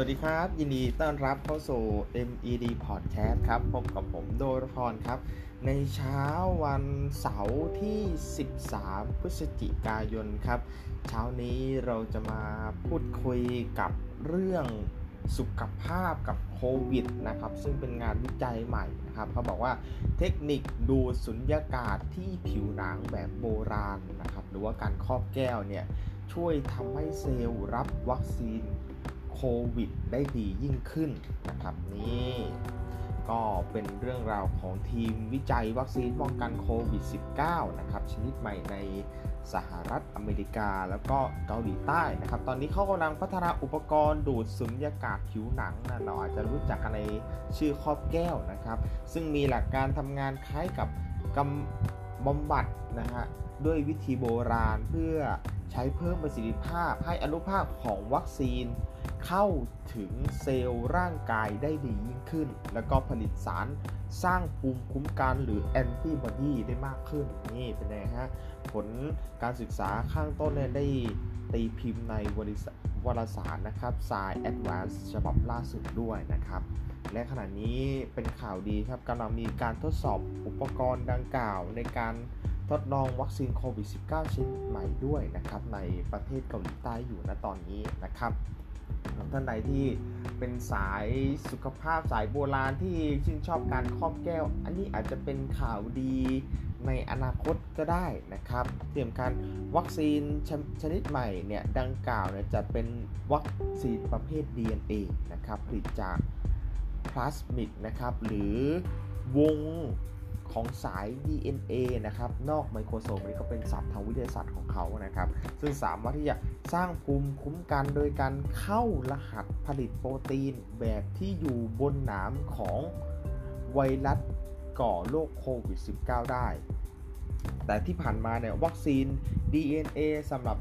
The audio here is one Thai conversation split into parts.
วัสดีครับ ยินดีต้อนรับเข้าสู่ MED Podcast ครับ พบกับผมโดรพรครับ ในเช้าวันเสาร์ที่ 13 พฤศจิกายนครับ เช้านี้เราจะมาพูดคุยกับเรื่องสุขภาพกับโควิดนะครับ ซึ่งเป็นงานวิจัยใหม่นะครับเขาบอกว่าเทคนิคดูสุญญากาศที่ผิวหนังแบบโบราณนะครับ หรือว่าการครอบแก้วเนี่ยช่วยทำให้เซลล์รับวัคซีน โควิดได้ดียิ่งขึ้นนะครับนี่ก็เป็นเรื่องราวของทีมวิจัยวัคซีนป้องกันโควิด -19 นะครับชนิดใหม่ในสหรัฐอเมริกาแล้วก็เกาหลีใต้นะครับ ตอนนี้เขากำลังพัฒนาอุปกรณ์ดูดสุญญากาศผิวหนังนะเราอาจจะรู้จักกันในชื่อครอบแก้วนะครับ ซึ่งมีหลักการทำงานคล้ายกับกำบำบัดนะฮะด้วยวิธีโบราณเพื่อใช้เพิ่มประสิทธิภาพให้อนุภาคของวัคซีน เข้าถึงเซลล์ร่างกายได้ดียิ่งขึ้น แล้วก็ผลิตสารสร้างภูมิคุ้มกันหรือแอนติบอดีได้มากขึ้น นี่เป็นไงฮะ ผลการศึกษาข้างต้นเนี่ยได้ตีพิมพ์ในวารสวารสารนะครับ Science Advance ฉบับล่าสุดด้วยนะครับ และขณะนี้เป็นข่าวดีครับกำลังมีการทดสอบอุปกรณ์ดังกล่าวในการทดลองวัคซีนโควิด -19 ชิ้นใหม่ด้วยนะครับ ในประเทศเกาหลีใต้อยู่ณตอนนี้นะครับ ท่านใดที่เป็นสายสุขภาพสายโบราณที่ชื่นชอบการครอบแก้ว อันนี้อาจจะเป็นข่าวดีในอนาคตก็ได้นะครับเตรียมการวัคซีนชชนิดใหม่เนี่ยดังกล่าวเนี่ยจะเป็นวัคซีนประเภท DNA นะครับผลิตจากพลาสมิดนะครับหรือวง ของสาย DNA นะครับ นอกโครโมโซมนี่ก็เป็นศัพท์ทางวิทยาศาสตร์ของเขานะครับ ซึ่งสามารถที่จะสร้างภูมิคุ้มกันโดยการเข้ารหัสผลิตโปรตีนแบบที่อยู่บนหนามของไวรัสก่อโรคโควิด -19 ได้ แต่ที่ผ่านมาเนี่ยวัคซีน DNA สำหรับ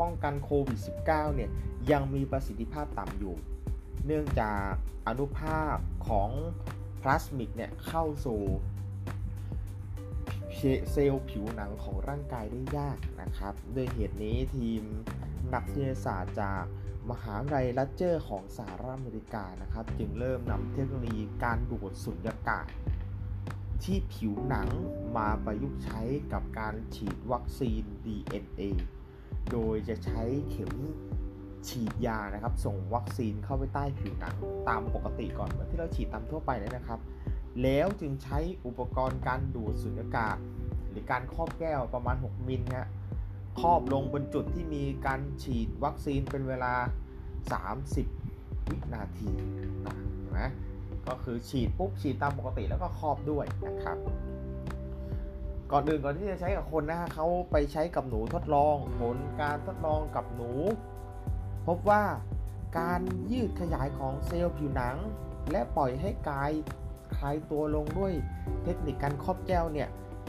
ป้องกันโควิด -19 เนี่ยยังมีประสิทธิภาพต่ำอยู่ เนื่องจากอนุภาคของพลาสมิดเนี่ยเข้าสู่ เซลล์ผิวหนังของร่างกายได้ยากนะครับ ด้วยเหตุนี้ทีมนักวิทยาศาสตร์จากมหาวิทยาลัย Rutgers ของสหรัฐอเมริกานะครับ จึงเริ่มนำเทคโนโลยีการดูดสุญญากาศ ที่ผิวหนังมาประยุกต์ใช้กับการฉีดวัคซีน DNA โดยจะใช้เข็มฉีดยานะครับ ส่งวัคซีนเข้าไปใต้ผิวหนังตามปกติก่อนเหมือนที่เราฉีดตามทั่วไปเลยนะครับ แล้วจึงใช้อุปกรณ์การดูดสุญญากาศ หรือการครอบแก้วประมาณ 6 มิลฮะครอบลงบนจุดที่มีการฉีดวัคซีนเป็นเวลา 30 วินาทีนะเห็นไหมก็คือฉีดปุ๊บฉีดตามปกติแล้วก็ครอบด้วยนะครับ ก่อนอื่นก่อนที่จะใช้กับคนนะฮะเขาไปใช้กับหนูทดลอง ผลการทดลองกับหนู พบว่าการยืดขยายของเซลล์ผิวหนัง และปล่อยให้กาย คลายตัวลงด้วยเทคนิคการครอบแก้วเนี่ย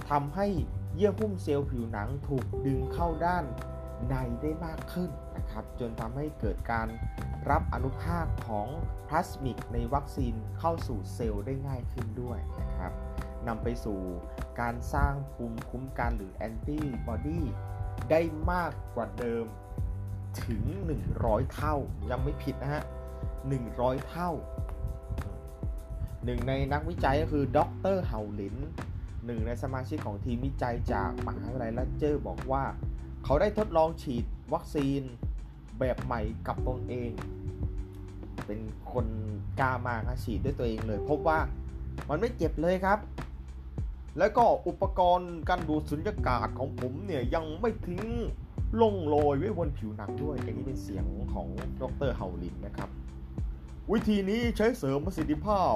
ทำให้เยื่อหุ้มเซลล์ผิวหนังถูกดึงเข้าด้านในได้มากขึ้นนะครับ จนทำให้เกิดการรับอนุภาคของพลาสมิกในวัคซีนเข้าสู่เซลล์ได้ง่ายขึ้นด้วยนะครับนำไปสู่การสร้างภูมิคุ้มกันหรือแอนติบอดีได้มากกว่าเดิมถึง 100 เท่ายังไม่ผิดนะฮะ 100 เท่า หนึ่งในนักวิจัยก็คือดรเฮาลินหนึ่งในสมาชิกของทีมวิจัยจากมหาวิทยาลัยลัเจอร์บอกว่า เขาได้ทดลองฉีดวัคซีนแบบใหม่กับตนเอง เป็นคนกล้ามากฉีดด้วยตัวเองเลย พบว่ามันไม่เจ็บเลยครับ แล้วก็อุปกรณ์การดูดสุญญากาศของผมเนี่ยยังไม่ทิ้งลงโรยไว้บนผิวหนังด้วย อันนี้เป็นเสียงของดรเฮาลินนะครับ วิธีนี้ใช้เสริมประสิทธิภาพ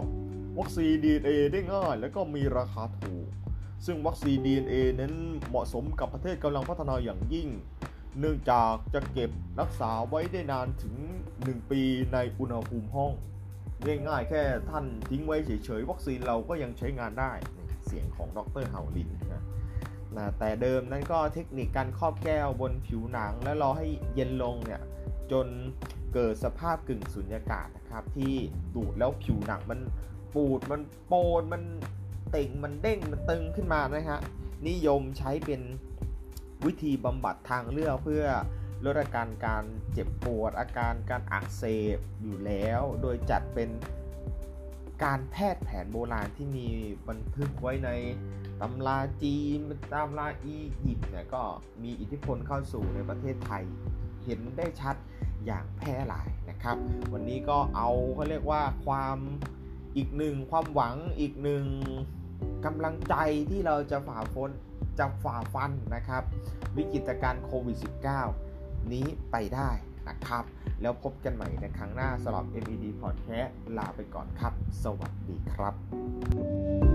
วัคซีน DNA ได้ง่าย และก็มีราคาถูก ซึ่งวัคซีน DNA นั้นเหมาะสมกับประเทศกำลังพัฒนาอย่างยิ่ง เนื่องจากจะเก็บรักษาไว้ได้นานถึง 1 ปีในอุณหภูมิห้องง่ายๆแค่ท่านทิ้งไว้เฉยๆ วัคซีนเราก็ยังใช้งานได้เสียงของดรเฮาลินนะนะแต่เดิมนั้นก็เทคนิคการครอบแก้วบนผิวหนัง และรอให้เย็นลงเนี่ยจนเกิดสภาพกึ่งสุญญากาศนะครับที่ดูดแล้วผิวหนังมัน ปูดมันโปนมันเต่งมันเด้งมันตึงขึ้นมานะฮะนิยมใช้เป็นวิธีบำบัดทางเลือกเพื่อลดอาการการเจ็บปวด อาการการอักเสบอยู่แล้ว โดยจัดเป็นการแพทย์แผนโบราณที่มีบันทึกไว้ในตำราจีนตำราอียิปต์เนี่ยก็มีอิทธิพลเข้าสู่ในประเทศไทยเห็นได้ชัดอย่างแพร่หลายนะครับ วันนี้ก็เอาเขาเรียกว่าความ อีกหนึ่งความหวังอีกหนึ่งกำลังใจที่เราจะฝ่าฟันจะฝ่าฟันนะครับ วิกฤตการณ์โควิด -19 นี้ไปได้นะครับ แล้วพบกันใหม่ในครั้งหน้าสำหรับ MED Podcast ลาไปก่อนครับ สวัสดีครับ